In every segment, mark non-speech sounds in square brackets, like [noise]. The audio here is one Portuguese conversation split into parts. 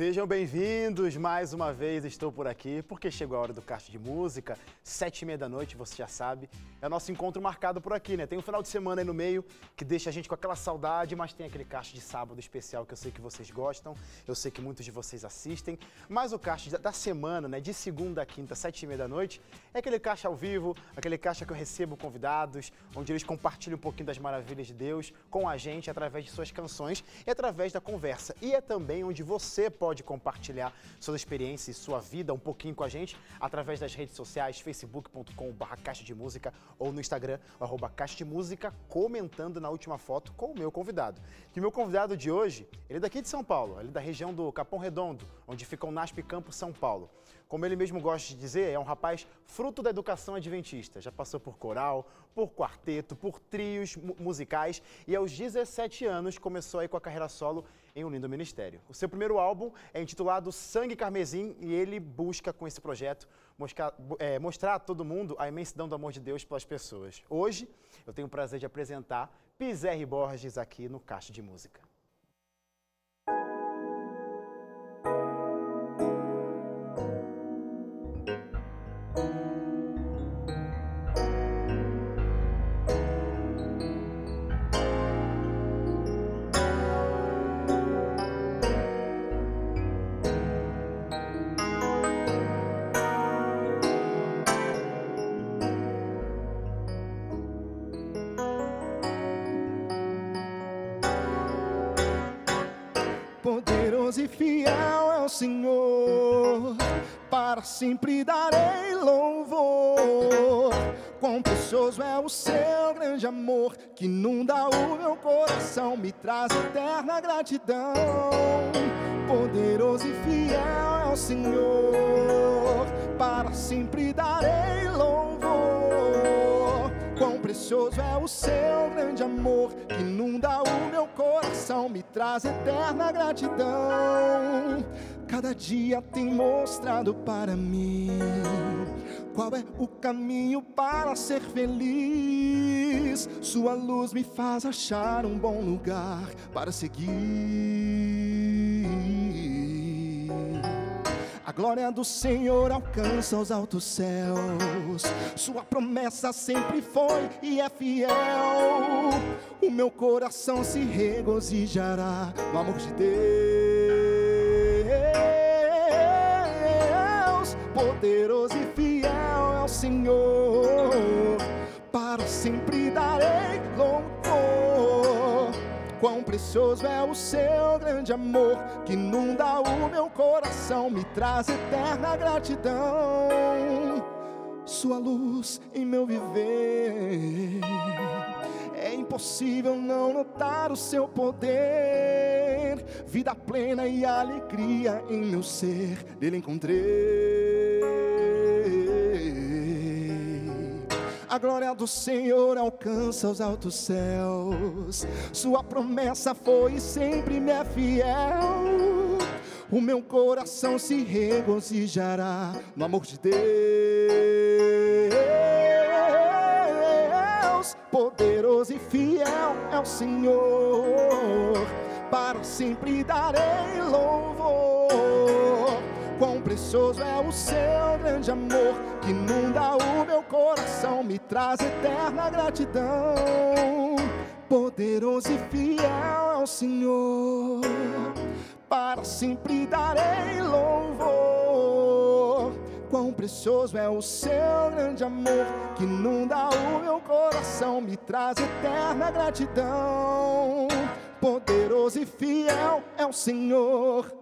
Sejam bem-vindos mais uma vez, estou por aqui porque chegou a hora do Caixa de Música, sete e meia da noite, você já sabe. É o nosso encontro marcado por aqui, né? Tem um final de semana aí no meio que deixa a gente com aquela saudade, mas tem aquele caixa de sábado especial que eu sei que vocês gostam, eu sei que muitos de vocês assistem. Mas o caixa da semana, né, de segunda a quinta, sete e meia da noite, é aquele caixa ao vivo, aquele caixa que eu recebo convidados, onde eles compartilham um pouquinho das maravilhas de Deus com a gente através de suas canções e através da conversa. E é também onde você pode compartilhar suas experiências e sua vida um pouquinho com a gente através das redes sociais, facebook.com.br Caixa de Música ou no Instagram, arroba Caixa de Música, comentando na última foto com o meu convidado. E meu convidado de hoje, ele é daqui de São Paulo, ele é da região do Capão Redondo, onde fica o NASP Campo São Paulo. Como ele mesmo gosta de dizer, é um rapaz fruto da educação adventista. Já passou por coral, por quarteto, por trios musicais e aos 17 anos começou aí com a carreira solo em um lindo ministério. O seu primeiro álbum é intitulado Sangue Carmesim e ele busca com esse projeto mostrar, é, mostrar a todo mundo a imensidão do amor de Deus pelas pessoas. Hoje eu tenho o prazer de apresentar Pizerre Borges aqui no Caixa de Música. Poderoso e fiel é o Senhor, para sempre darei louvor. Quão precioso é o seu grande amor, que inunda o meu coração, me traz eterna gratidão. Poderoso e fiel é o Senhor, para sempre darei precioso é o seu grande amor, que inunda o meu coração, me traz eterna gratidão. Cada dia tem mostrado para mim qual é o caminho para ser feliz. Sua luz me faz achar um bom lugar para seguir. A glória do Senhor alcança os altos céus. Sua promessa sempre foi e é fiel. O meu coração se regozijará no amor de Deus. Poderoso e fiel é o Senhor. Para sempre darei. Quão precioso é o seu grande amor, que inunda o meu coração, me traz eterna gratidão. Sua luz em meu viver. É impossível não notar o seu poder. Vida plena e alegria em meu ser, dele encontrei. A glória do Senhor alcança os altos céus. Sua promessa foi e sempre me é fiel. O meu coração se regozijará no amor de Deus. Poderoso e fiel é o Senhor. Para sempre darei louvor. Precioso é o seu grande amor, que inunda o meu coração, me traz eterna gratidão. Poderoso e fiel é o Senhor, para sempre darei louvor. Quão precioso é o seu grande amor, que inunda o meu coração, me traz eterna gratidão. Poderoso e fiel é o Senhor.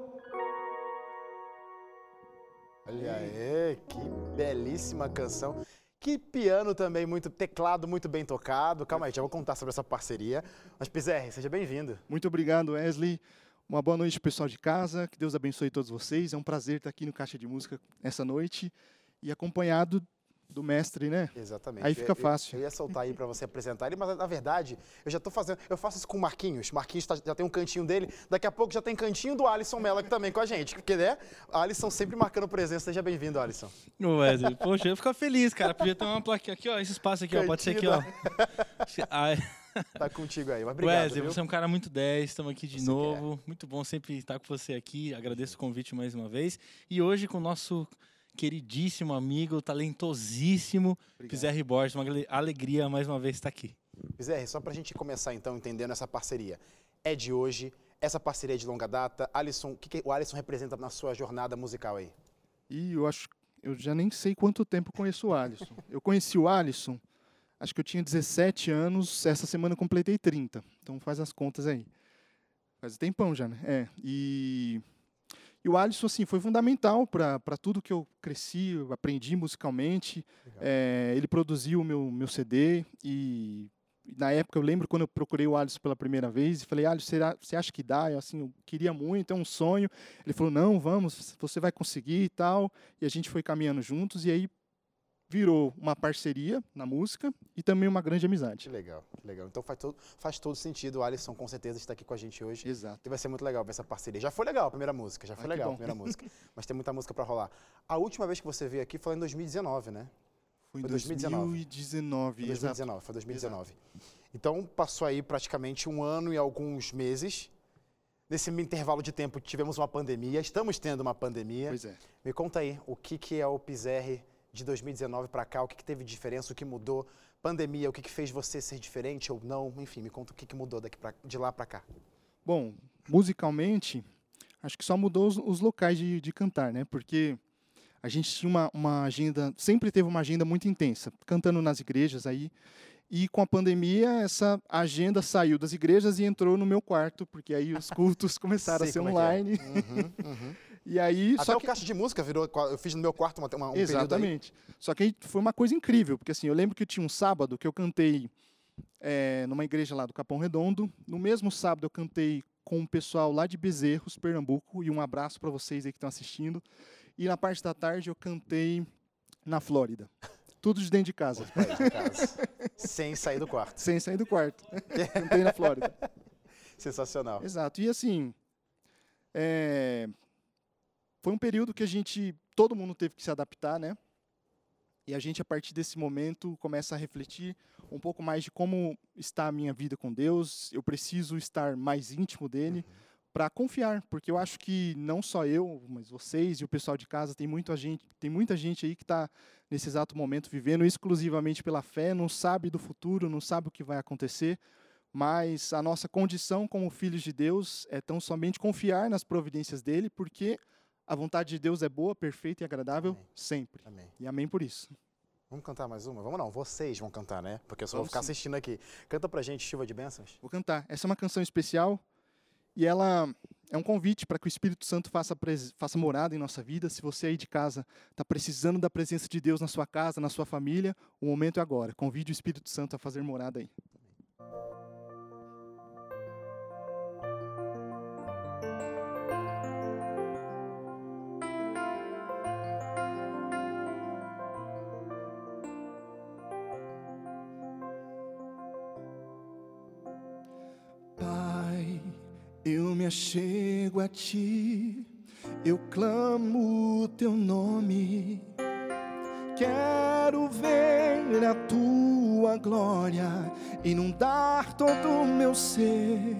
Olha aí, que belíssima canção. Que piano também, muito teclado, muito bem tocado. Calma aí, já vou contar sobre essa parceria. Mas, Pizerre, seja bem-vindo. Muito obrigado, Wesley. Uma boa noite, pessoal de casa. Que Deus abençoe todos vocês. É um prazer estar aqui no Caixa de Música essa noite e acompanhado do mestre, né? Exatamente. Aí fica eu, fácil. Eu, eu ia soltar aí para você apresentar ele, mas na verdade, eu já tô fazendo, eu faço isso com o Marquinhos. Marquinhos tá, já tem um cantinho dele, daqui a pouco já tem cantinho do Alisson Mello aqui também com a gente, porque né? Alisson sempre marcando presença. Seja bem-vindo, Alisson. Wesley, poxa, eu fico feliz, cara. Podia ter uma plaquinha aqui, ó, esse espaço aqui, ó, pode ser aqui, ó. tá contigo aí. Mas obrigado. Wesley, viu? você é um cara muito 10, estamos aqui de Você novo. Muito bom sempre estar com você aqui. Agradeço o convite mais uma vez. E hoje com o nosso queridíssimo amigo, talentosíssimo. Pizarri Borges. Uma ale- alegria mais uma vez estar aqui. Zé, só pra gente começar então entendendo essa parceria. É de hoje, essa parceria é de longa data. Alisson, o que, que o Alisson representa na sua jornada musical aí? E eu acho, eu já nem sei quanto tempo conheço o Alisson. [laughs] Eu conheci o Alisson, acho que eu tinha 17 anos, essa semana eu completei 30. Então faz as contas aí. Faz tempão já, né? É. E, e o Alisson, assim, foi fundamental para tudo que eu cresci, eu aprendi musicalmente. É, ele produziu o meu, meu CD e e na época eu lembro quando eu procurei o Alisson pela primeira vez e falei, Alisson, será, você acha que dá? Eu, assim, eu queria muito, é um sonho. Ele falou, não, vamos, você vai conseguir e tal. E a gente foi caminhando juntos e aí virou uma parceria na música e também uma grande Que amizade. legal, que legal. Então faz todo, faz todo sentido. O Alisson com certeza está aqui com a gente hoje. Exato. E vai ser muito legal ver essa parceria. Já foi legal a primeira música, já foi Ah, que legal a primeira música. [laughs] Mas tem muita música pra rolar. A última vez que você veio aqui foi em 2019, né? Foi em Foi 2019. 2019, Foi exato. 2019, foi 2019. Então passou aí praticamente um ano e alguns meses. Nesse intervalo de tempo tivemos uma pandemia, estamos tendo uma pandemia. Pois é. Me conta aí, o que, que é o Pizerre de 2019 para cá, o que, que teve de diferença, o que mudou, pandemia, o que, que fez você ser diferente ou não, enfim, me conta o que, que mudou daqui pra, de lá para cá. Bom, musicalmente, acho que só mudou os, os locais de, de cantar, né? Porque a gente tinha uma, uma agenda, sempre teve uma agenda muito intensa, cantando nas igrejas aí. E com a pandemia, essa agenda saiu das igrejas e entrou no meu quarto, porque aí os cultos [laughs] começaram Sei a ser é é. online. Uhum, uhum. E aí, Até só o que... caixa de música virou, eu fiz no meu quarto uma, uma, um. Exatamente. Só que aí foi uma coisa incrível, porque assim, eu lembro que tinha um sábado que eu cantei eh, numa igreja lá do Capão Redondo. No mesmo sábado eu cantei com o pessoal lá de Bezerros, Pernambuco, e um abraço para vocês aí que estão assistindo. E na parte da tarde eu cantei na Flórida. Tudo de dentro de casa, no caso. Sem sair do quarto. sem sair do quarto. [laughs] cantei na Flórida. Sensacional. Exato. E assim, é, foi um período que a gente, todo mundo teve que se adaptar, né? E a gente, a partir desse momento, começa a refletir um pouco mais de como está a minha vida com Deus. Eu preciso estar mais íntimo dele para confiar, porque eu acho que não só eu, mas vocês e o pessoal de casa tem muita gente, tem muita gente aí que está nesse exato momento vivendo exclusivamente pela fé, não sabe do futuro, não sabe o que vai acontecer, mas a nossa condição como filhos de Deus é tão somente confiar nas providências dele, porque a vontade de Deus é boa, perfeita e agradável Amém. sempre. Amém. E amém por isso. Vamos cantar mais uma? Vamos não, vocês vão cantar, né? Porque eu só vou Vamos ficar sim. assistindo aqui. Canta pra gente Chuva de Bênçãos. Vou cantar. Essa é uma canção especial e ela é um convite para que o Espírito Santo faça, faça morada em nossa vida. Se você aí de casa está precisando da presença de Deus na sua casa, na sua família, o momento é agora. Convide o Espírito Santo a fazer morada aí. A ti, eu clamo o teu nome. Quero ver a tua glória inundar todo o meu ser.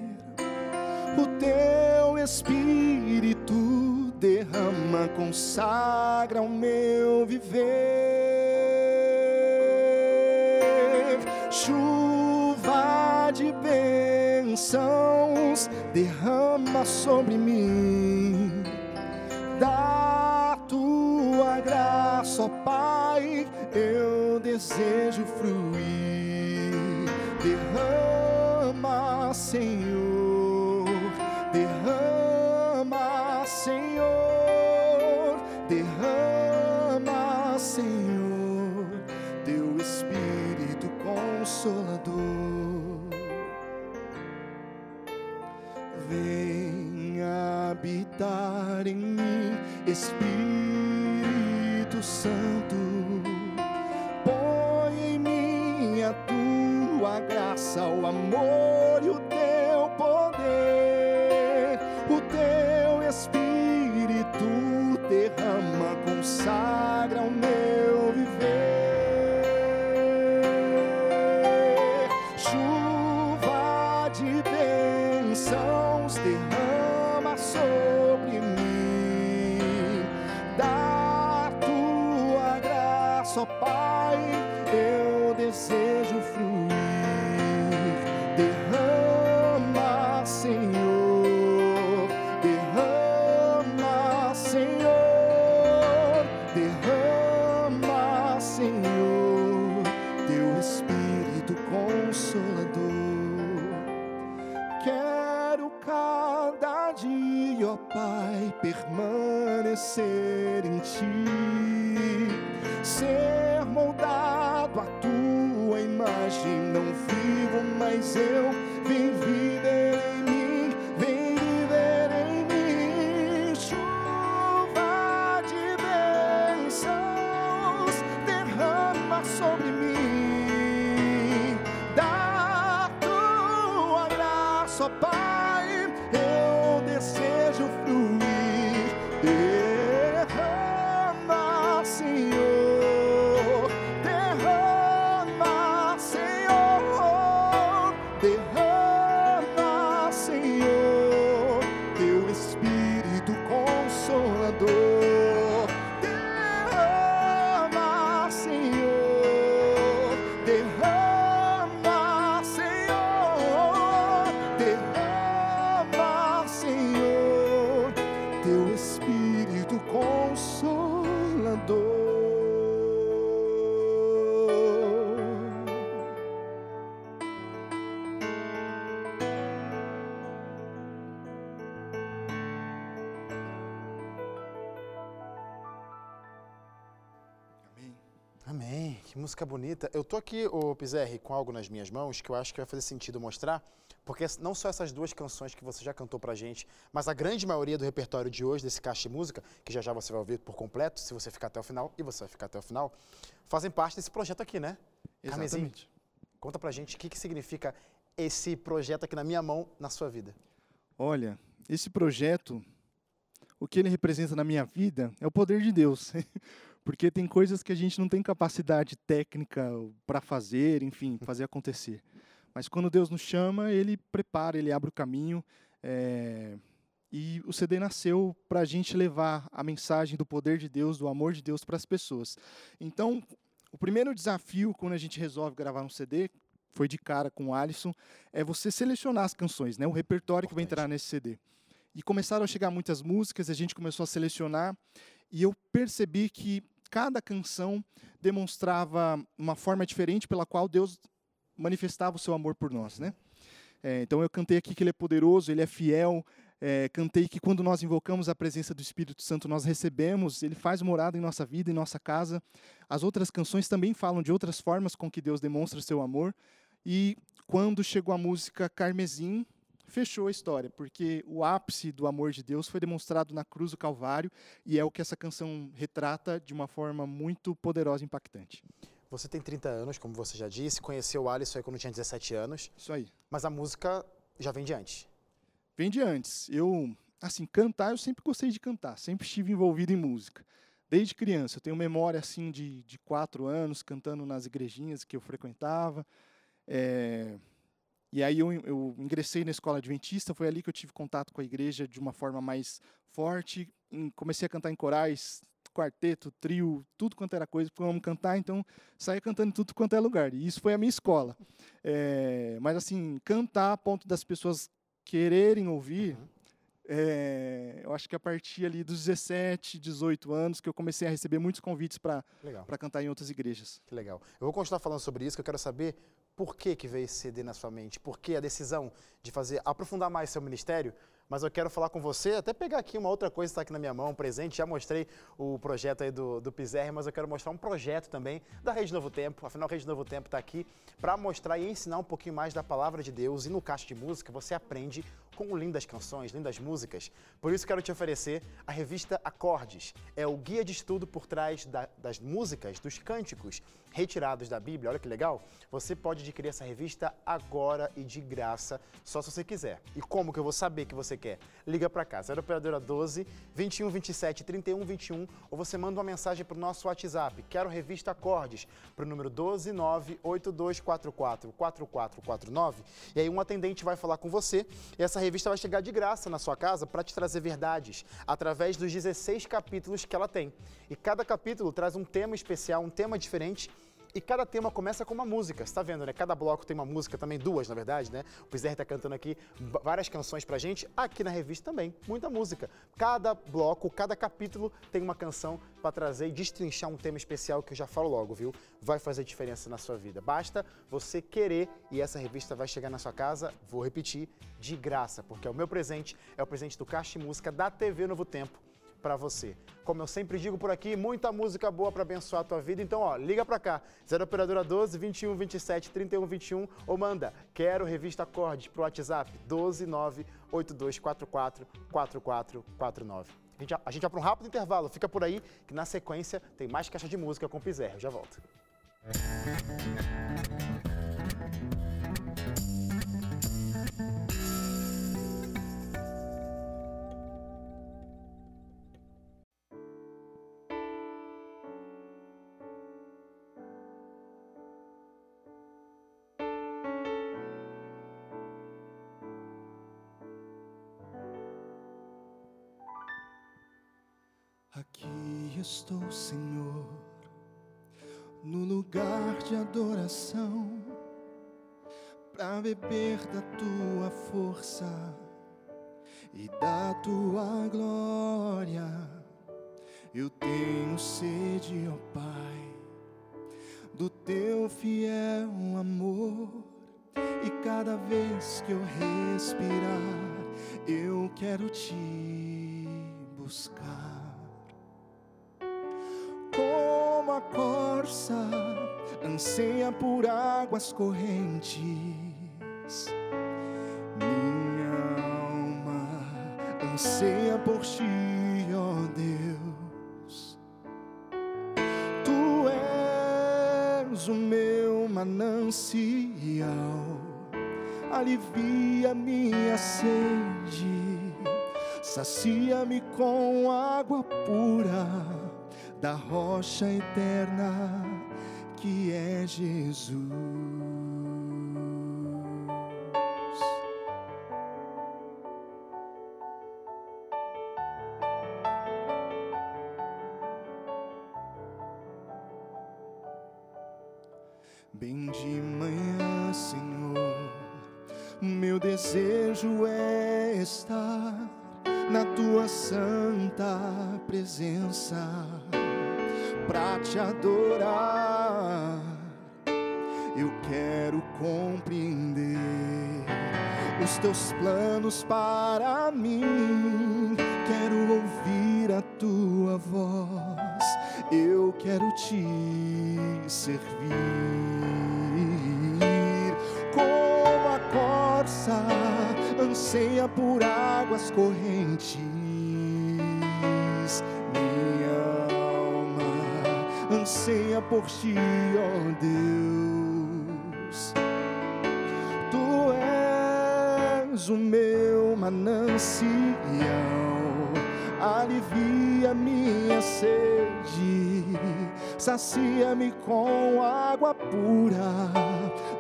O teu espírito derrama, consagra o meu viver. Chuva de derrama sobre mim. Da tua graça, ó Pai, eu desejo fluir. Derrama, Senhor, derrama, Senhor, mim, música bonita. Eu tô aqui, ô Pizerri, com algo nas minhas mãos que eu acho que vai fazer sentido mostrar, porque não só essas duas canções que você já cantou pra gente, mas a grande maioria do repertório de hoje, desse caixa de música, que já já você vai ouvir por completo, se você ficar até o final, e você vai ficar até o final, fazem parte desse projeto aqui, né? Exatamente. conta pra gente o que, que significa esse projeto aqui na minha mão, na sua vida. Olha, esse projeto, o que ele representa na minha vida é o poder de Deus. [laughs] Porque tem coisas que a gente não tem capacidade técnica para fazer, enfim, fazer acontecer. Mas quando Deus nos chama, Ele prepara, Ele abre o caminho. é, E o CD nasceu para a gente levar a mensagem do poder de Deus, do amor de Deus para as pessoas. Então, o primeiro desafio quando a gente resolve gravar um CD, foi de cara com o Alisson, é você selecionar as canções, né? o repertório que vai entrar nesse CD. E começaram a chegar muitas músicas, a gente começou a selecionar, e eu percebi que cada canção demonstrava uma forma diferente pela qual Deus manifestava o seu amor por nós, né? É, então eu cantei aqui que ele é poderoso, ele é fiel. é, cantei que quando nós invocamos a presença do Espírito Santo, nós recebemos, ele faz morada em nossa vida, em nossa casa. As outras canções também falam de outras formas com que Deus demonstra o seu amor. E quando chegou a música Carmesim, fechou a história, porque o ápice do amor de Deus foi demonstrado na cruz do Calvário e é o que essa canção retrata de uma forma muito poderosa e impactante. Você tem 30 anos, como você já disse, conheceu o Alisson aí quando tinha 17 anos, Isso aí. mas a música já vem de antes. Vem de antes. Eu, assim, cantar, eu sempre gostei de cantar, sempre estive envolvido em música. Desde criança, eu tenho memória, assim, de, de quatro anos, cantando nas igrejinhas que eu frequentava. É, e aí eu, eu ingressei na escola adventista, foi ali que eu tive contato com a igreja de uma forma mais forte. Comecei a cantar em corais, quarteto, trio, tudo quanto era coisa, porque eu amo cantar, então saía cantando em tudo quanto é lugar. E isso foi a minha escola. É, mas assim, cantar a ponto das pessoas quererem ouvir, Uhum. É, eu acho que a partir ali dos 17, 18 anos que eu comecei a receber muitos convites para cantar em outras igrejas. Que legal. Eu vou continuar falando sobre isso, que eu quero saber por que, que veio esse CD na sua mente, por que a decisão de fazer, aprofundar mais seu ministério, mas eu quero falar com você, até pegar aqui uma outra coisa que está aqui na minha mão, um presente, já mostrei o projeto aí do, do Pizerri, mas eu quero mostrar um projeto também da Rede Novo Tempo, afinal a Rede Novo Tempo está aqui para mostrar e ensinar um pouquinho mais da palavra de Deus e no Caixa de Música você aprende com lindas canções, lindas músicas. Por isso quero te oferecer a revista Acordes. É o guia de estudo por trás da- das músicas, dos cânticos retirados da Bíblia. Olha que legal. Você pode adquirir essa revista agora e de graça, só se você quiser. E como que eu vou saber que você quer? Liga para cá, 0 operadora 12 21 27 31 21 ou você manda uma mensagem para o nosso WhatsApp. Quero revista Acordes para o número 12 9 8244 4449 e aí um atendente vai falar com você. E essa revista vai chegar de graça na sua casa para te trazer verdades, através dos 16 capítulos que ela tem. E cada capítulo traz um tema especial, um tema diferente e cada tema começa com uma música, você tá vendo, né? Cada bloco tem uma música também, duas, na verdade, né? O Pizer tá cantando aqui várias canções pra gente, aqui na revista também, muita música. Cada bloco, cada capítulo tem uma canção para trazer e destrinchar um tema especial que eu já falo logo, viu? Vai fazer diferença na sua vida. Basta você querer e essa revista vai chegar na sua casa, vou repetir, de graça, porque é o meu presente, é o presente do Caixa Música da TV Novo Tempo para você. Como eu sempre digo por aqui, muita música boa para abençoar a tua vida. Então, ó, liga para cá. 0 operadora 12 21 27 31 21 ou manda quero revista Acordes pro WhatsApp 12 9 8244 4449. A gente, a gente vai para um rápido intervalo. Fica por aí que na sequência tem mais caixa de música com o Pizer. Eu já volto. Beber da tua força e da tua glória. Eu tenho sede, ó Pai, do teu fiel amor, e cada vez que eu respirar, eu quero te buscar. a corça anseia por águas correntes. Minha alma anseia por ti, ó Deus. Tu és o meu manancial, alivia minha sede, sacia-me com água pura da rocha eterna que é Jesus. Presença para te adorar. Eu quero compreender os teus planos para mim. Quero ouvir a tua voz. Eu quero te servir. Como a corça anseia por águas correntes anseia por ti, ó Deus. Tu és o meu manancial, alivia minha sede, sacia-me com água pura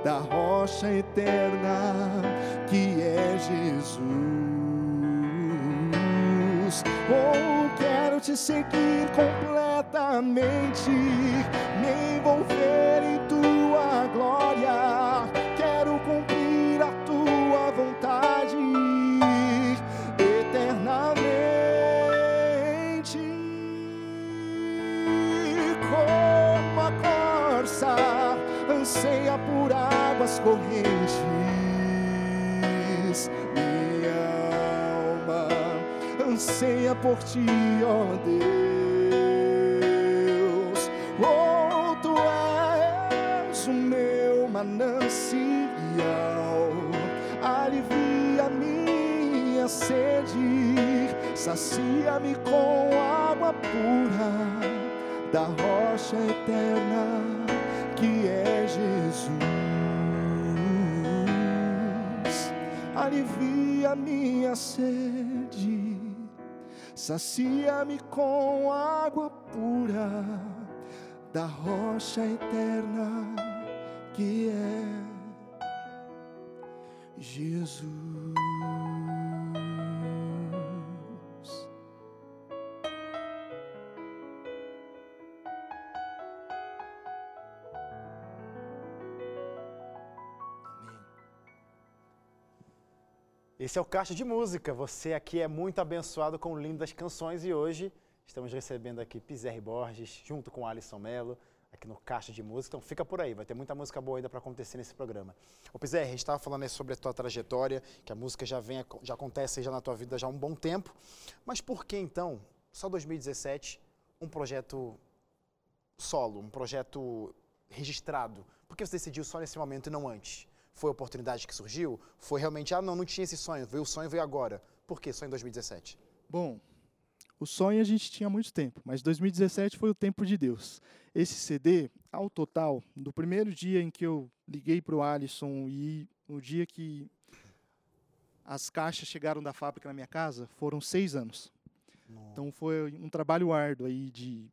da rocha eterna que é Jesus. Oh, quero te seguir completamente, me envolver em por ti, ó Deus. Oh, tu és o meu manancial, alivia minha sede, sacia-me com água pura da rocha eterna que é Jesus. Alivia minha sede sacia-me com água pura da rocha eterna que é Jesus. Esse é o Caixa de Música. Você aqui é muito abençoado com lindas canções e hoje estamos recebendo aqui Pizerre Borges junto com Alisson Melo aqui no Caixa de Música. Então fica por aí, vai ter muita música boa ainda para acontecer nesse programa. Ô Pizerre, a gente estava falando sobre a tua trajetória, que a música já vem, já acontece já na tua vida já há um bom tempo. Mas por que então, só 2017, um projeto solo, um projeto registrado? Por que você decidiu só nesse momento e não antes? Foi a oportunidade que surgiu? Foi realmente, ah, não, não tinha esse sonho, veio o sonho, veio agora. Por que só em 2017? Bom, o sonho a gente tinha há muito tempo, mas 2017 foi o tempo de Deus. Esse CD, ao total, do primeiro dia em que eu liguei para o Alisson e no dia que as caixas chegaram da fábrica na minha casa, foram seis anos. Nossa. Então foi um trabalho árduo aí de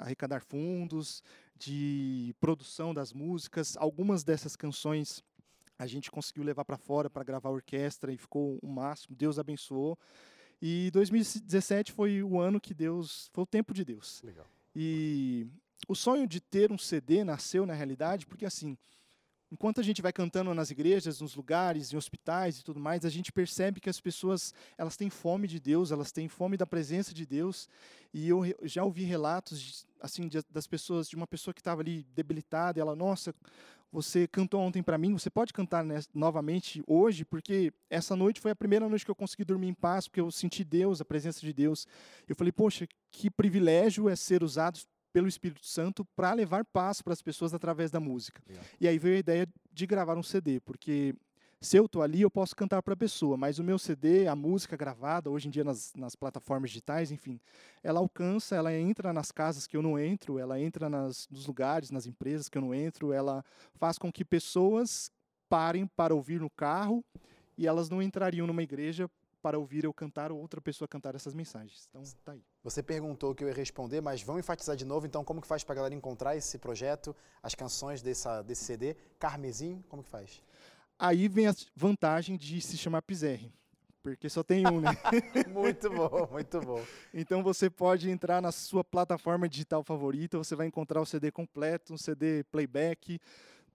arrecadar fundos, de produção das músicas. Algumas dessas canções a gente conseguiu levar para fora para gravar orquestra e ficou o um máximo. Deus abençoou. E 2017 foi o ano que Deus, foi o tempo de Deus. Legal. E o sonho de ter um CD nasceu na realidade porque assim, enquanto a gente vai cantando nas igrejas, nos lugares, em hospitais e tudo mais, a gente percebe que as pessoas elas têm fome de Deus, elas têm fome da presença de Deus. E eu já ouvi relatos assim de, das pessoas, de uma pessoa que estava ali debilitada, e ela, nossa, você cantou ontem para mim, você pode cantar novamente hoje, porque essa noite foi a primeira noite que eu consegui dormir em paz, porque eu senti Deus, a presença de Deus. Eu falei, poxa, que privilégio é ser usado pelo Espírito Santo para levar paz para as pessoas através da música. E aí veio a ideia de gravar um CD, porque se eu estou ali, eu posso cantar para a pessoa, mas o meu CD, a música gravada, hoje em dia nas, nas, plataformas digitais, enfim, ela alcança, ela entra nas casas que eu não entro, ela entra nas, nos lugares, nas empresas que eu não entro, ela faz com que pessoas parem para ouvir no carro e elas não entrariam numa igreja para ouvir eu cantar ou outra pessoa cantar essas mensagens. Então, tá aí. Você perguntou o que eu ia responder, mas vamos enfatizar de novo, então, como que faz para a galera encontrar esse projeto, as canções dessa, desse CD? Carmesim, como que faz? Aí vem a vantagem de se chamar Pizerre, porque só tem um, né? [laughs] muito bom, muito bom. Então você pode entrar na sua plataforma digital favorita, você vai encontrar o CD completo, um CD playback.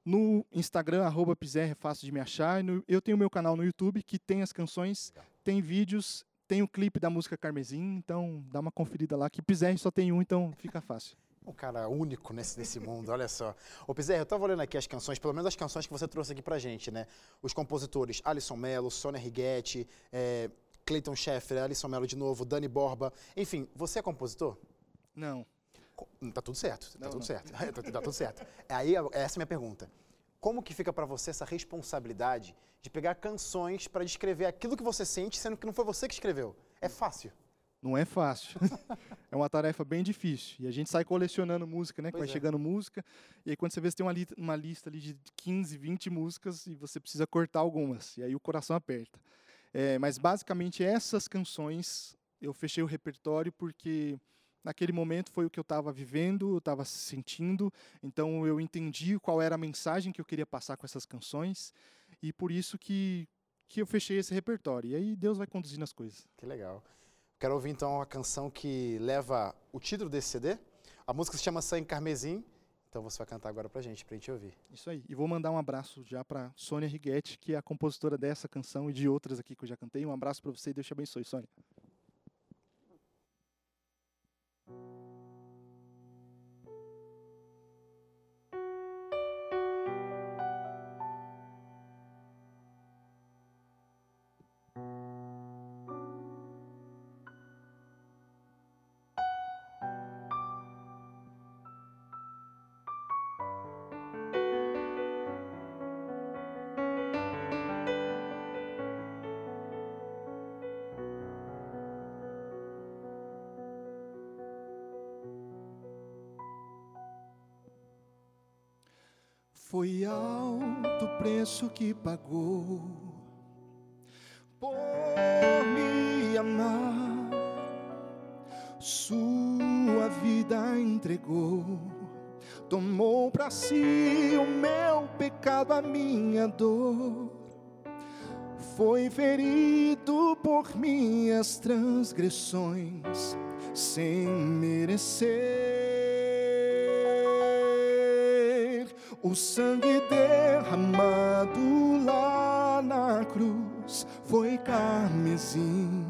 No Instagram, arroba Pizerre, é fácil de me achar. Eu tenho meu canal no YouTube que tem as canções, tem vídeos, tem o clipe da música Carmesim, então dá uma conferida lá, que Pizerre só tem um, então fica fácil um cara único nesse, nesse mundo, olha só. Ô Pizerra, eu estava olhando aqui as canções, pelo menos as canções que você trouxe aqui pra gente, né? Os compositores Alisson Mello, Sônia Righetti, é, Clayton Scheffer, Alisson Mello de novo, Dani Borba. Enfim, você é compositor? Não. Tá tudo certo, tá não, tudo não. certo. [laughs] Tá, tá tudo certo. Aí, essa é a minha pergunta. Como que fica para você essa responsabilidade de pegar canções para descrever aquilo que você sente, sendo que não foi você que escreveu? É fácil? Não é fácil. [laughs] é uma tarefa bem difícil. E a gente sai colecionando música, né? Pois vai é. chegando música. E aí quando você vê, você tem uma, li uma lista ali de 15, 20 músicas e você precisa cortar algumas. E aí o coração aperta. É, mas basicamente essas canções eu fechei o repertório porque naquele momento foi o que eu estava vivendo, eu estava sentindo. Então eu entendi qual era a mensagem que eu queria passar com essas canções. E por isso que, que eu fechei esse repertório. E aí Deus vai conduzindo as coisas. Que legal. Quero ouvir então a canção que leva o título desse CD. A música se chama Sangue Carmesim. Então você vai cantar agora pra gente, pra gente ouvir. Isso aí. E vou mandar um abraço já pra Sônia Righetti, que é a compositora dessa canção e de outras aqui que eu já cantei. Um abraço para você e Deus te abençoe, Sônia. Foi alto o preço que pagou por me amar, sua vida entregou, tomou para si o meu pecado, a minha dor. Foi ferido por minhas transgressões, sem merecer O sangue derramado lá na cruz foi carmesim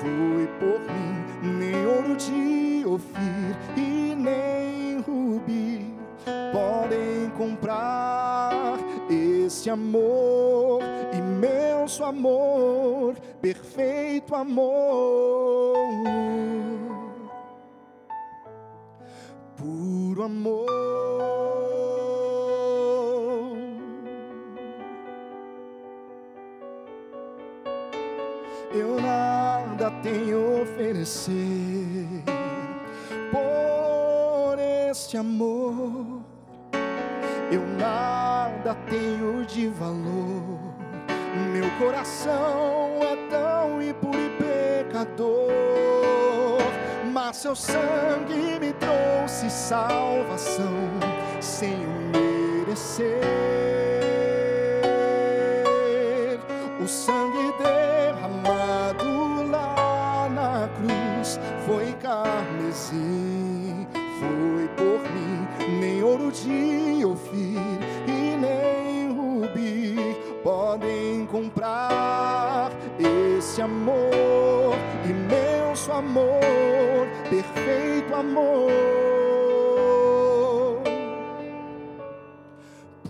foi por mim, nem ouro de Ofir e nem rubi podem comprar esse amor imenso amor, perfeito amor, puro amor. Tenho a oferecer por este amor. Eu nada tenho de valor. Meu coração é tão impuro e pecador, mas seu sangue me trouxe salvação sem o merecer. O sangue derramado cruz foi carmesim, foi por mim, nem ouro de Ofir e nem rubi podem comprar esse amor, imenso amor, perfeito amor,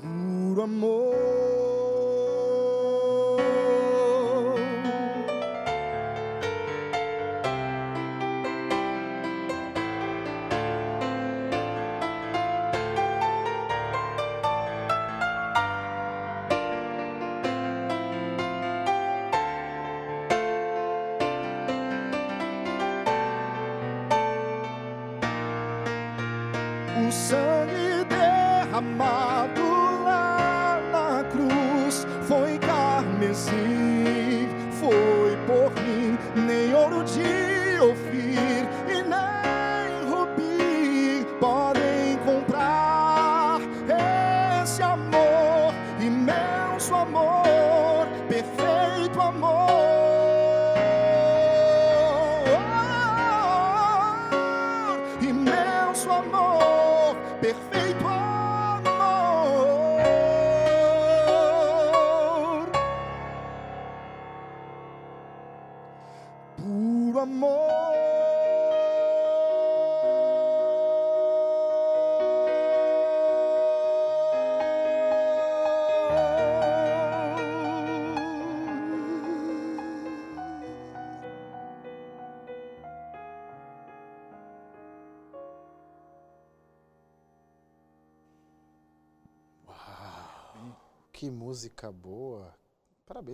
puro amor. Derramado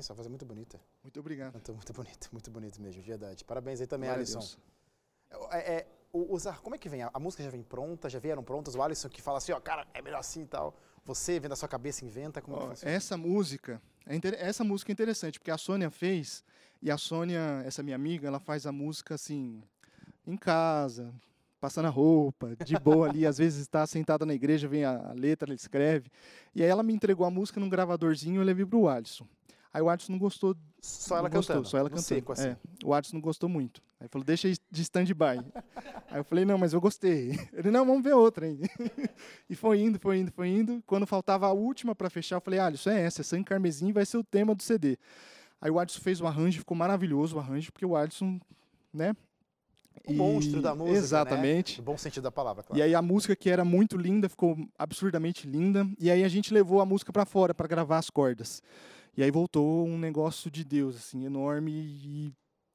Parabéns, voz é muito bonita. Muito obrigado. Cantou muito bonito, muito bonito mesmo, de verdade. Parabéns aí também, Glória Alisson. É, é, o, o Zar, como é que vem? A, a música já vem pronta, já vieram prontas? O Alisson que fala assim, ó, cara, é melhor assim e tal. Você, vendo a sua cabeça, inventa? Como é que Ó, funciona? essa música, é inter- essa música é interessante, porque a Sônia fez, e a Sônia, essa minha amiga, ela faz a música assim, em casa, passando a roupa, de boa ali, às vezes está sentada na igreja, vem a, letra, ela escreve, e aí ela me entregou a música num gravadorzinho, eu levei pro Alisson. Aí o Alisson não gostou Só ela gostou, cantando. Só ela cantando. seco, assim. É, o Adson não gostou muito. Aí falou, deixa de stand-by. [laughs] aí eu falei, não, mas eu gostei. [laughs] Ele, não, vamos ver outra aí. [laughs] e foi indo, foi indo, foi indo. Quando faltava a última para fechar, eu falei, ah, isso é essa, é Sangue Carmesim vai ser o tema do CD. Aí o Adson fez o arranjo, ficou maravilhoso o arranjo, porque o Adson, né? O monstro da música, né? Exatamente. No bom sentido da palavra, claro. E aí a música que era muito linda ficou absurdamente linda. E aí a gente levou a música para fora para gravar as cordas. E aí voltou um negócio de Deus assim enorme e,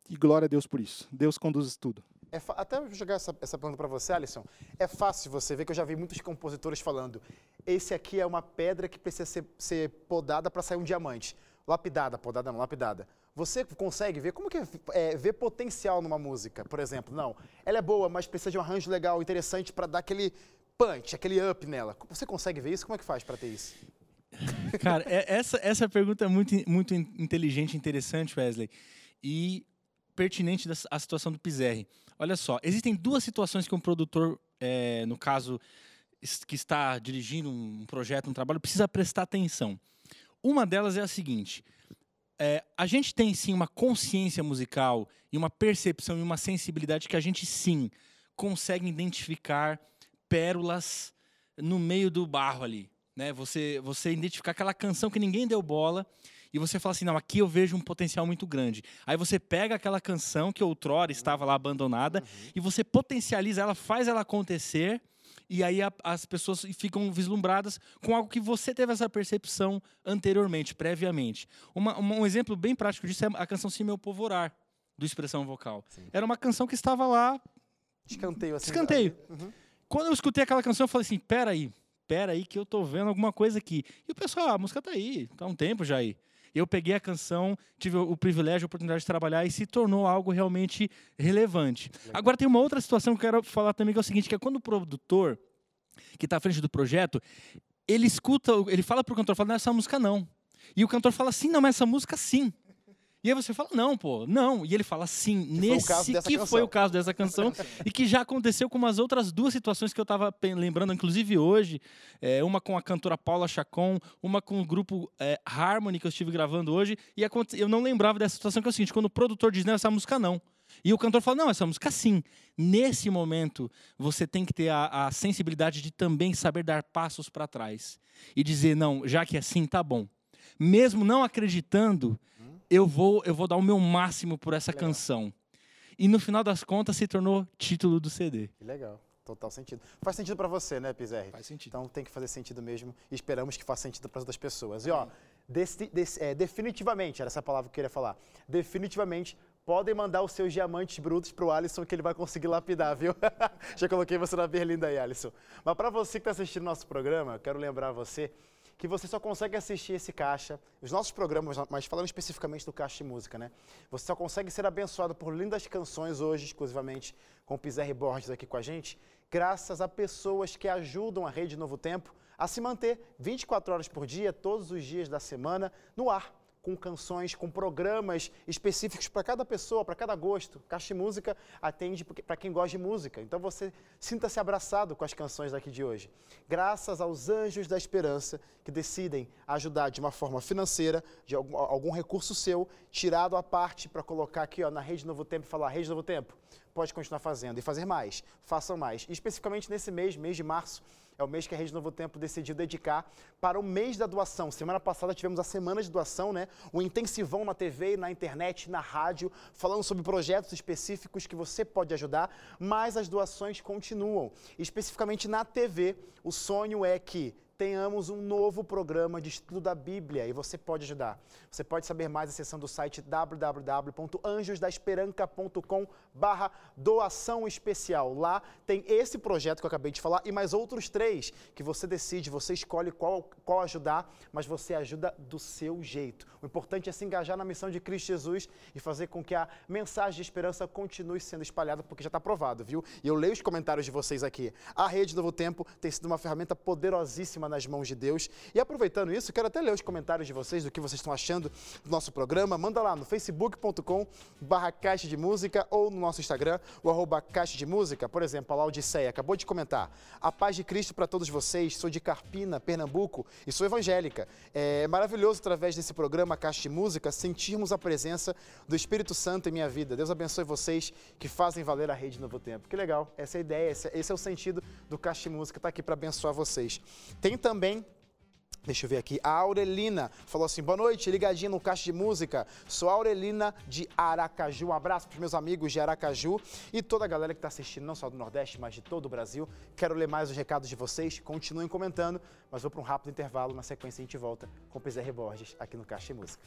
e glória a Deus por isso. Deus conduz tudo. É até vou jogar essa, essa pergunta para você, Alisson. É fácil você ver que eu já vi muitos compositores falando: esse aqui é uma pedra que precisa ser, ser podada para sair um diamante. Lapidada, podada não, lapidada. Você consegue ver como que é, é, ver potencial numa música, por exemplo? Não, ela é boa, mas precisa de um arranjo legal, interessante para dar aquele punch, aquele up nela. Você consegue ver isso? Como é que faz para ter isso? Cara, é- essa, essa pergunta é muito, muito in- inteligente interessante, Wesley. E pertinente à situação do Pizerri. Olha só, existem duas situações que um produtor, é, no caso, que está dirigindo um projeto, um trabalho, precisa prestar atenção. Uma delas é a seguinte: é, a gente tem sim uma consciência musical e uma percepção e uma sensibilidade que a gente sim consegue identificar pérolas no meio do barro ali, né? Você você identificar aquela canção que ninguém deu bola e você fala assim: não, aqui eu vejo um potencial muito grande. Aí você pega aquela canção que outrora estava lá abandonada Uhum. e você potencializa ela, faz ela acontecer. E aí a- as pessoas ficam vislumbradas com algo que você teve essa percepção anteriormente, previamente. Uma- uma- um exemplo bem prático disso é a canção Se Meu Povo Orar, do Expressão Vocal. Sim. Era uma canção que estava lá Escanteio assim. Escanteio. Uhum. quando eu escutei aquela canção, eu falei assim: peraí, peraí, que eu tô vendo alguma coisa aqui. E o pessoal, ah, a música tá aí, tá um tempo já aí. Eu peguei a canção, tive o privilégio, a oportunidade de trabalhar e se tornou algo realmente relevante. Agora tem uma outra situação que eu quero falar também, que é o seguinte: que é quando o produtor, que está à frente do projeto, ele escuta, ele fala pro cantor, fala, não, essa música não. E o cantor fala assim, não, mas essa música sim. E aí você fala, não, pô, não. E ele fala sim, foi o nesse dessa que canção. foi o caso dessa canção e que já aconteceu com umas outras duas situações que eu estava lembrando, inclusive hoje, é, uma com a cantora Paula Chacon, uma com o grupo é, Harmony que eu estive gravando hoje, e eu não lembrava dessa situação que é o seguinte, quando o produtor diz, não, essa música não. E o cantor fala, não, essa música sim. Nesse momento, você tem que ter a, a sensibilidade de também saber dar passos para trás. E dizer, não, já que é assim, tá bom. Mesmo não acreditando, eu vou, eu vou dar o meu máximo por essa Legal. canção. E no final das contas, se tornou título do CD. Que legal. Total sentido. Faz sentido pra você, né, Pizerri? Faz sentido. Então tem que fazer sentido mesmo e esperamos que faça sentido para as outras pessoas. E ó, desti- des- é, definitivamente, era essa palavra que eu queria falar. Definitivamente podem mandar os seus diamantes brutos pro Alisson que ele vai conseguir lapidar, viu? [laughs] Já coloquei você na berlinda aí, Alisson. Mas para você que está assistindo nosso programa, eu quero lembrar você que você só consegue assistir esse caixa, os nossos programas, mas falando especificamente do Caixa de Música, né? Você só consegue ser abençoado por lindas canções hoje, exclusivamente com o Pizarre Borges aqui com a gente, graças a pessoas que ajudam a Rede Novo Tempo a se manter 24 horas por dia, todos os dias da semana, no ar com canções, com programas específicos para cada pessoa, para cada gosto. Caixa de Música atende para quem gosta de música. Então você sinta-se abraçado com as canções daqui de hoje. Graças aos anjos da esperança que decidem ajudar de uma forma financeira, de algum, algum recurso seu, tirado à parte para colocar aqui ó, na Rede Novo Tempo e falar, Rede Novo Tempo, pode continuar fazendo e fazer mais, façam mais. E especificamente nesse mês, mês de março, é o mês que a Rede Novo Tempo decidiu dedicar para o mês da doação. Semana passada tivemos a semana de doação, né? Um intensivão na TV, na internet, na rádio, falando sobre projetos específicos que você pode ajudar, mas as doações continuam. Especificamente na TV, o sonho é que tenhamos um novo programa de estudo da Bíblia e você pode ajudar. Você pode saber mais acessando o site www.anjosdaesperanca.com barra doação especial. Lá tem esse projeto que eu acabei de falar e mais outros três que você decide, você escolhe qual, qual ajudar, mas você ajuda do seu jeito. O importante é se engajar na missão de Cristo Jesus e fazer com que a mensagem de esperança continue sendo espalhada, porque já está provado, viu? E eu leio os comentários de vocês aqui. A Rede Novo Tempo tem sido uma ferramenta poderosíssima nas mãos de Deus. E aproveitando isso, quero até ler os comentários de vocês, do que vocês estão achando do nosso programa. Manda lá no facebook.com barra caixa de música ou no nosso Instagram, o arroba caixa de música. Por exemplo, a Laudiceia acabou de comentar. A paz de Cristo para todos vocês. Sou de Carpina, Pernambuco e sou evangélica. É maravilhoso, através desse programa Caixa de Música, sentirmos a presença do Espírito Santo em minha vida. Deus abençoe vocês que fazem valer a rede Novo Tempo. Que legal, essa é a ideia, esse, esse é o sentido do Caixa de Música, está aqui para abençoar vocês. Tem também Deixa eu ver aqui. A Aurelina falou assim: boa noite, ligadinha no Caixa de Música. Sou a Aurelina de Aracaju. Um abraço para os meus amigos de Aracaju e toda a galera que está assistindo, não só do Nordeste, mas de todo o Brasil. Quero ler mais os recados de vocês. Continuem comentando, mas vou para um rápido intervalo. Na sequência, a gente volta com o Pizarre Borges aqui no Caixa de Música.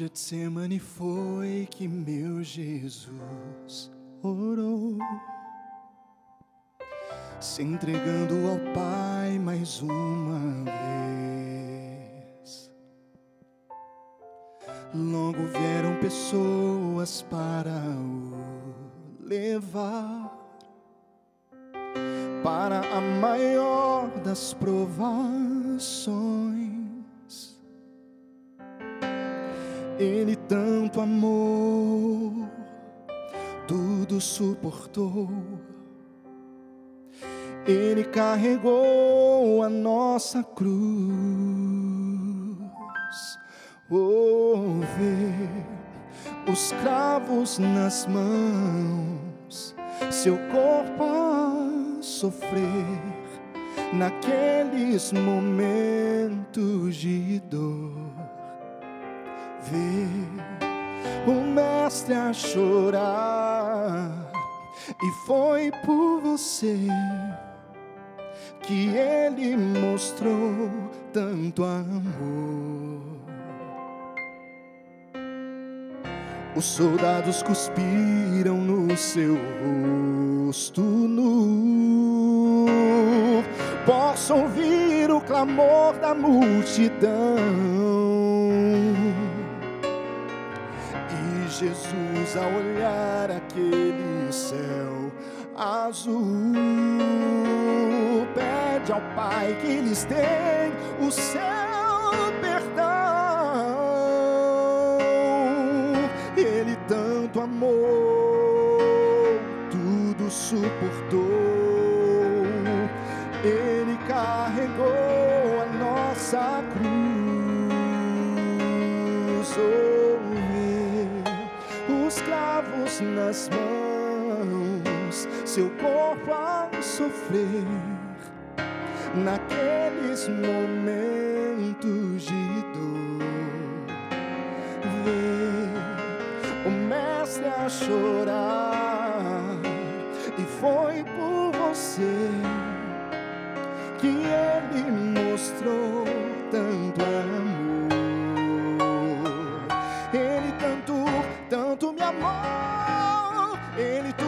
Getsemane foi que meu Jesus orou, se entregando ao Pai mais uma vez. Logo vieram pessoas para o levar para a maior das provações. Ele tanto amou, tudo suportou. Ele carregou a nossa cruz. Oh, ver os cravos nas mãos, seu corpo a sofrer naqueles momentos de dor. Ver o mestre a chorar, e foi por você que ele mostrou tanto amor. Os soldados cuspiram no seu rosto nu. Posso ouvir o clamor da multidão. Jesus, a olhar aquele céu azul, pede ao Pai que lhes dê o seu perdão. Ele tanto amou, tudo suportou. Ele carregou a nossa cruz. Oh, cravos nas mãos, seu corpo a sofrer naqueles momentos de dor. Ver o mestre a chorar, e foi por você que ele mostrou tanto amor. Ele tanto, tanto me amou, ele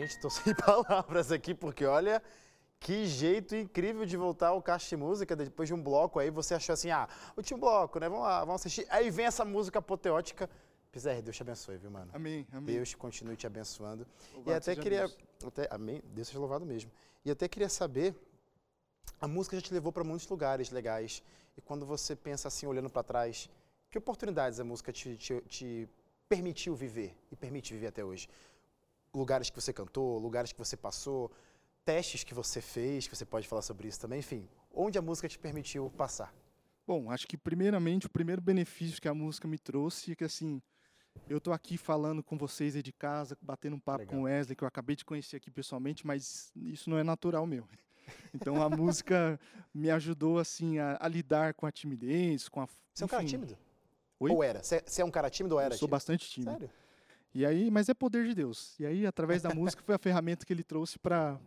Gente, estou [laughs] sem palavras aqui, porque olha que jeito incrível de voltar ao Caixa de Música depois de um bloco aí. Você achou assim, ah, último bloco, né? Vamos lá, vamos assistir. Aí vem essa música apoteótica. Pizarre, Deus te abençoe, viu, mano? Amém, amém. Deus continue te abençoando. Louvado e até queria. Deus. Até, amém? Deus seja louvado mesmo. E até queria saber. A música já te levou para muitos lugares legais. E quando você pensa assim, olhando para trás, que oportunidades a música te, te, te permitiu viver e permite viver até hoje? Lugares que você cantou, lugares que você passou, testes que você fez, que você pode falar sobre isso também, enfim. Onde a música te permitiu passar? Bom, acho que primeiramente o primeiro benefício que a música me trouxe é que assim, eu tô aqui falando com vocês aí de casa, batendo um papo Legal. com o Wesley, que eu acabei de conhecer aqui pessoalmente, mas isso não é natural meu. [laughs] Então a música me ajudou assim a, a lidar com a timidez, com a Você é um cara tímido? Oi? Ou era? Você é um cara tímido ou Eu era sou tímido? bastante tímido. Sério? E aí, mas é poder de Deus. E aí, através da música, foi a ferramenta que ele trouxe para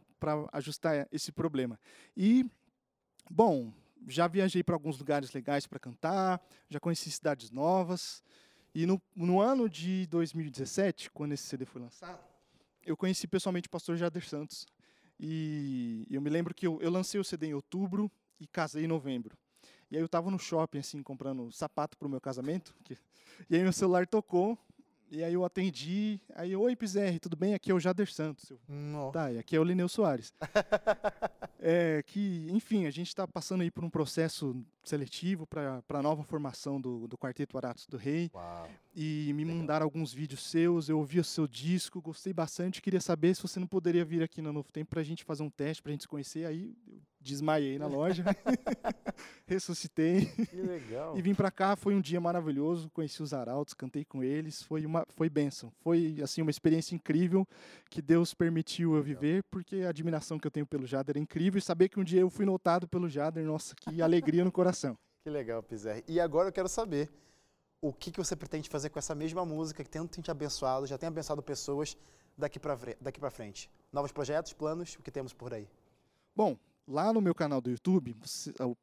ajustar esse problema. E, bom, já viajei para alguns lugares legais para cantar, já conheci cidades novas. E no, no ano de 2017, quando esse CD foi lançado, eu conheci pessoalmente o pastor Jader Santos. E eu me lembro que eu, eu lancei o CD em outubro e casei em novembro. E aí eu estava no shopping, assim, comprando sapato para o meu casamento. Que... E aí meu celular tocou, e aí eu atendi, aí, oi, Pizerri, tudo bem? Aqui é o Jader Santos. Eu, tá, e aqui é o Lineu Soares. [laughs] é, que, enfim, a gente está passando aí por um processo seletivo para a nova formação do, do Quarteto Aratos do Rei. Uau. E me mandaram alguns vídeos seus, eu ouvi o seu disco, gostei bastante, queria saber se você não poderia vir aqui no Novo Tempo para a gente fazer um teste, para a gente se conhecer. Aí eu desmaiei na loja, [laughs] ressuscitei. Que legal. e vim para cá, foi um dia maravilhoso, conheci os arautos, cantei com eles, foi uma foi bênção. Foi assim uma experiência incrível que Deus permitiu eu viver, porque a admiração que eu tenho pelo Jader é incrível e saber que um dia eu fui notado pelo Jader, nossa, que alegria no coração. [laughs] Que legal, Pizerri. E agora eu quero saber o que, que você pretende fazer com essa mesma música que tanto tem te abençoado, já tem abençoado pessoas daqui para daqui para frente. Novos projetos, planos, o que temos por aí? Bom, lá no meu canal do YouTube,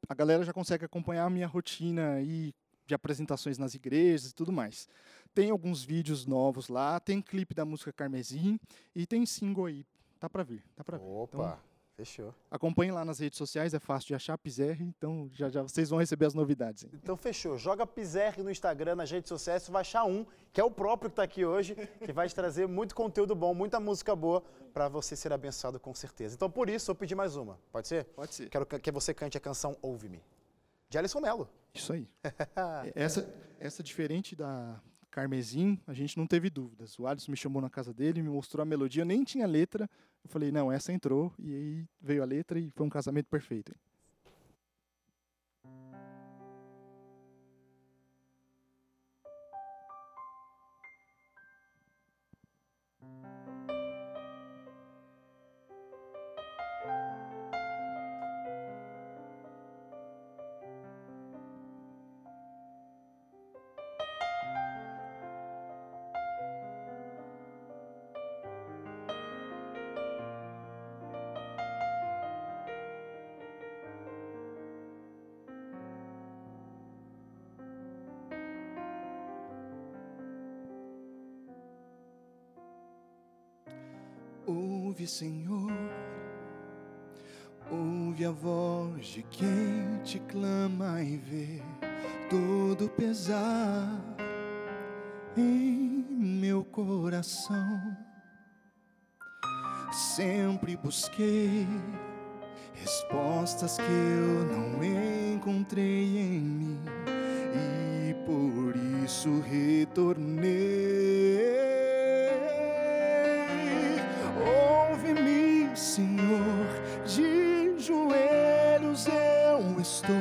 a galera já consegue acompanhar a minha rotina aí de apresentações nas igrejas e tudo mais. Tem alguns vídeos novos lá, tem clipe da música Carmesim e tem single aí. Tá para vir, tá para vir. Opa, então, fechou. Acompanhe lá nas redes sociais, é fácil de achar Pizerri, então já, já vocês vão receber as novidades. Hein? Então fechou. Joga Pizerri no Instagram, nas redes sociais, você vai achar um, que é o próprio que está aqui hoje, que vai te trazer muito conteúdo bom, muita música boa para você ser abençoado com certeza. Então por isso eu pedi mais uma. Pode ser? Pode ser. Quero que você cante a canção Ouve-me. De Alisson Mello. Isso aí. [laughs] essa, essa diferente da Carmesim, a gente não teve dúvidas. O Alisson me chamou na casa dele, me mostrou a melodia, nem tinha letra. Eu falei, não, essa entrou, e aí veio a letra e foi um casamento perfeito. Ouve, Senhor, ouve a voz de quem te clama e vê todo pesar em meu coração. Sempre busquei respostas que eu não encontrei em mim e por isso retornei. Estou.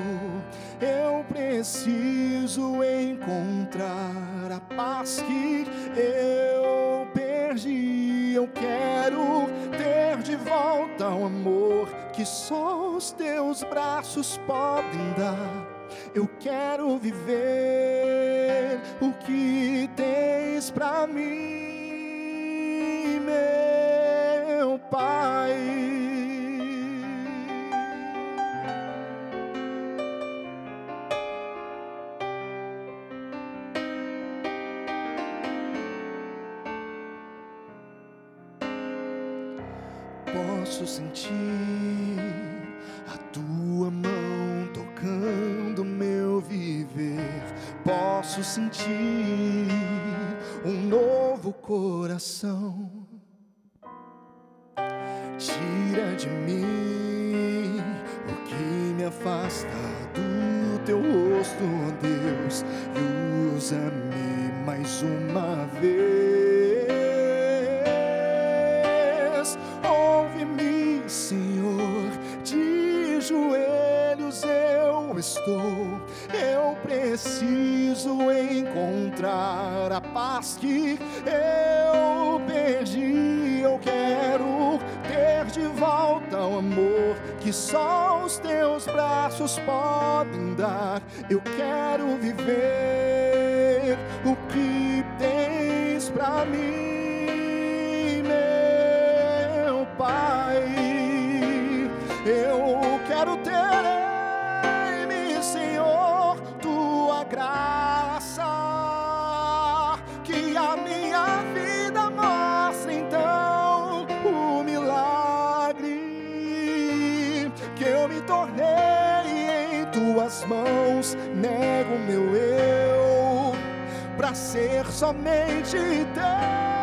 Eu preciso encontrar a paz que eu perdi. Eu quero ter de volta o amor que só os teus braços podem dar. Eu quero viver o que tens para mim. Pai. Posso sentir a tua mão tocando meu viver. Posso sentir um novo coração Tira de mim o que me afasta do preciso encontrar a paz que eu perdi. Eu quero ter de volta o amor que só os teus braços podem dar. Eu quero viver o que tens para mim, ser somente teu.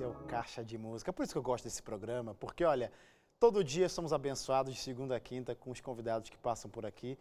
Seu caixa de música. Por isso que eu gosto desse programa, porque olha, todo dia somos abençoados de segunda a quinta com os convidados que passam por aqui.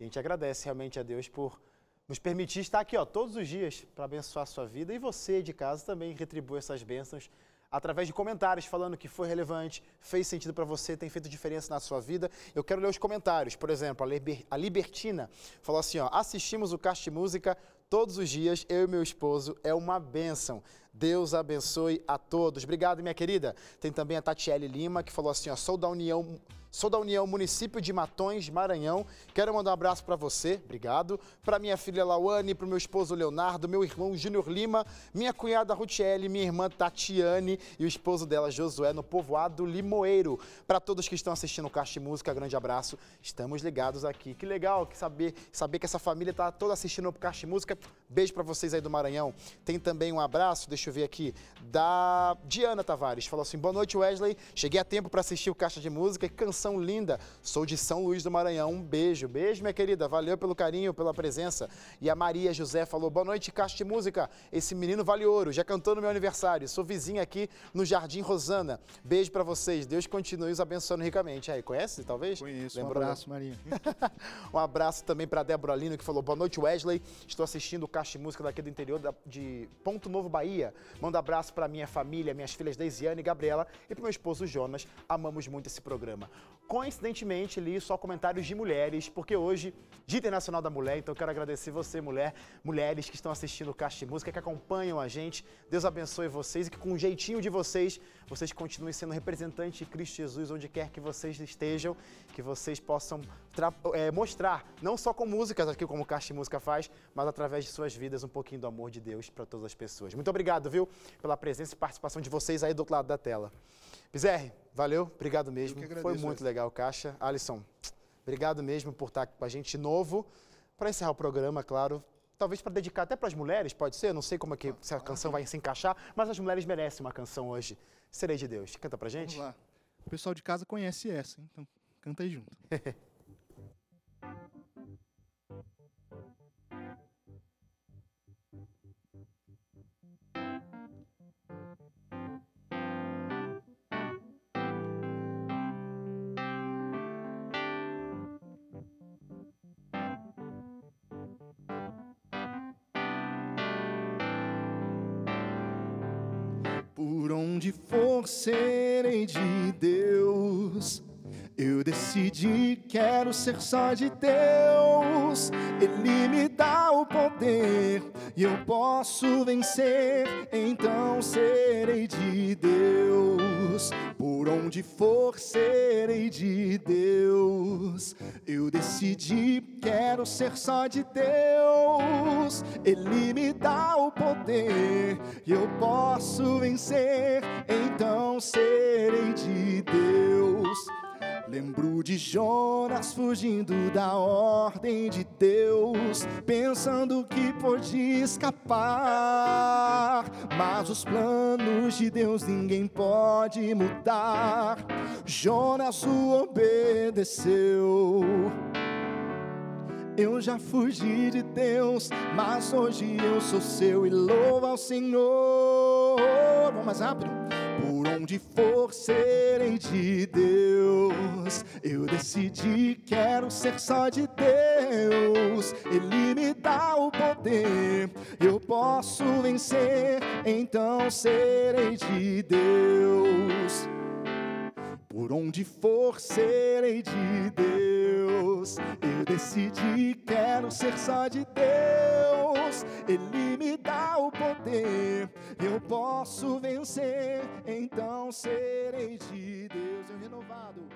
E a gente agradece realmente a Deus por nos permitir estar aqui ó, todos os dias para abençoar a sua vida. E você de casa também retribui essas bênçãos através de comentários falando que foi relevante, fez sentido para você, tem feito diferença na sua vida. Eu quero ler os comentários. Por exemplo, a Libertina falou assim: ó, assistimos o Cast Música todos os dias, eu e meu esposo, é uma bênção. Deus abençoe a todos. Obrigado, minha querida. Tem também a Tatiele Lima, que falou assim: ó, sou da União Sou da União Município de Matões, Maranhão. Quero mandar um abraço para você, obrigado. Para minha filha Lauane, para o meu esposo Leonardo, meu irmão Júnior Lima, minha cunhada Rutiele, minha irmã Tatiane e o esposo dela, Josué, no povoado Limoeiro. Para todos que estão assistindo o Caixa Música, grande abraço. Estamos ligados aqui. Que legal que saber, saber que essa família está toda assistindo o Caixa Música. Beijo para vocês aí do Maranhão. Tem também um abraço, deixa eu ver aqui, da Diana Tavares. Falou assim: boa noite, Wesley. Cheguei a tempo para assistir o Caixa de Música e cansei canção linda. Sou de São Luís do Maranhão. Um beijo. Beijo, minha querida. Valeu pelo carinho, pela presença. E a Maria José falou: boa noite, Caixa de Música. Esse menino vale ouro. Já cantou no meu aniversário. Sou vizinha aqui no Jardim Rosana. Beijo para vocês. Deus continue os abençoando ricamente. Aí, conhece, talvez? Conheço. Lembrou? Um abraço, Maria. [laughs] um abraço também para Débora Lino, que falou: boa noite, Wesley. Estou assistindo o Caixa de Música daqui do interior de Ponto Novo, Bahia. Manda abraço para minha família, minhas filhas Deisiane e Gabriela e para meu esposo Jonas. Amamos muito esse programa. Coincidentemente, li só comentários de mulheres, porque hoje, Dia Internacional da Mulher, então quero agradecer você, mulher, mulheres que estão assistindo o Caixa de Música, que acompanham a gente. Deus abençoe vocês e que com um jeitinho de vocês, vocês continuem sendo representantes de Cristo Jesus onde quer que vocês estejam, que vocês possam é, mostrar, não só com músicas, aqui como o Caixa de Música faz, mas através de suas vidas, um pouquinho do amor de Deus para todas as pessoas. Muito obrigado, viu, pela presença e participação de vocês aí do outro lado da tela. Bizerre, valeu, obrigado mesmo. Agradeço, Foi muito legal, Caixa. Alisson, obrigado mesmo por estar com a gente novo. Para encerrar o programa, claro, talvez para dedicar até para as mulheres, pode ser? Não sei como é que se a canção vai se encaixar, mas as mulheres merecem uma canção hoje. Serei de Deus. Canta pra gente? Vamos lá. O pessoal de casa conhece essa, então canta aí junto. [laughs] Por onde for serei de Deus. Eu decidi, quero ser só de Deus. Ele me dá poder e eu posso vencer. Então serei de Deus. Por onde for, serei de Deus. Eu decidi, quero ser só de Deus. Ele me dá o poder e eu posso vencer. Então serei de Deus. Lembro de Jonas fugindo da ordem de Deus, pensando que podia escapar. Mas os planos de Deus ninguém pode mudar. Jonas o obedeceu. Eu já fugi de Deus, mas hoje eu sou seu e louvo ao Senhor. vamos mais rápido. Onde for, serei de Deus. Eu decidi, quero ser só de Deus. Ele me dá o poder, eu posso vencer, então serei de Deus. Por onde for, serei de Deus. Eu decidi, quero ser só de Deus. Ele me dá o poder, eu posso vencer. Então serei de Deus. Eu renovado.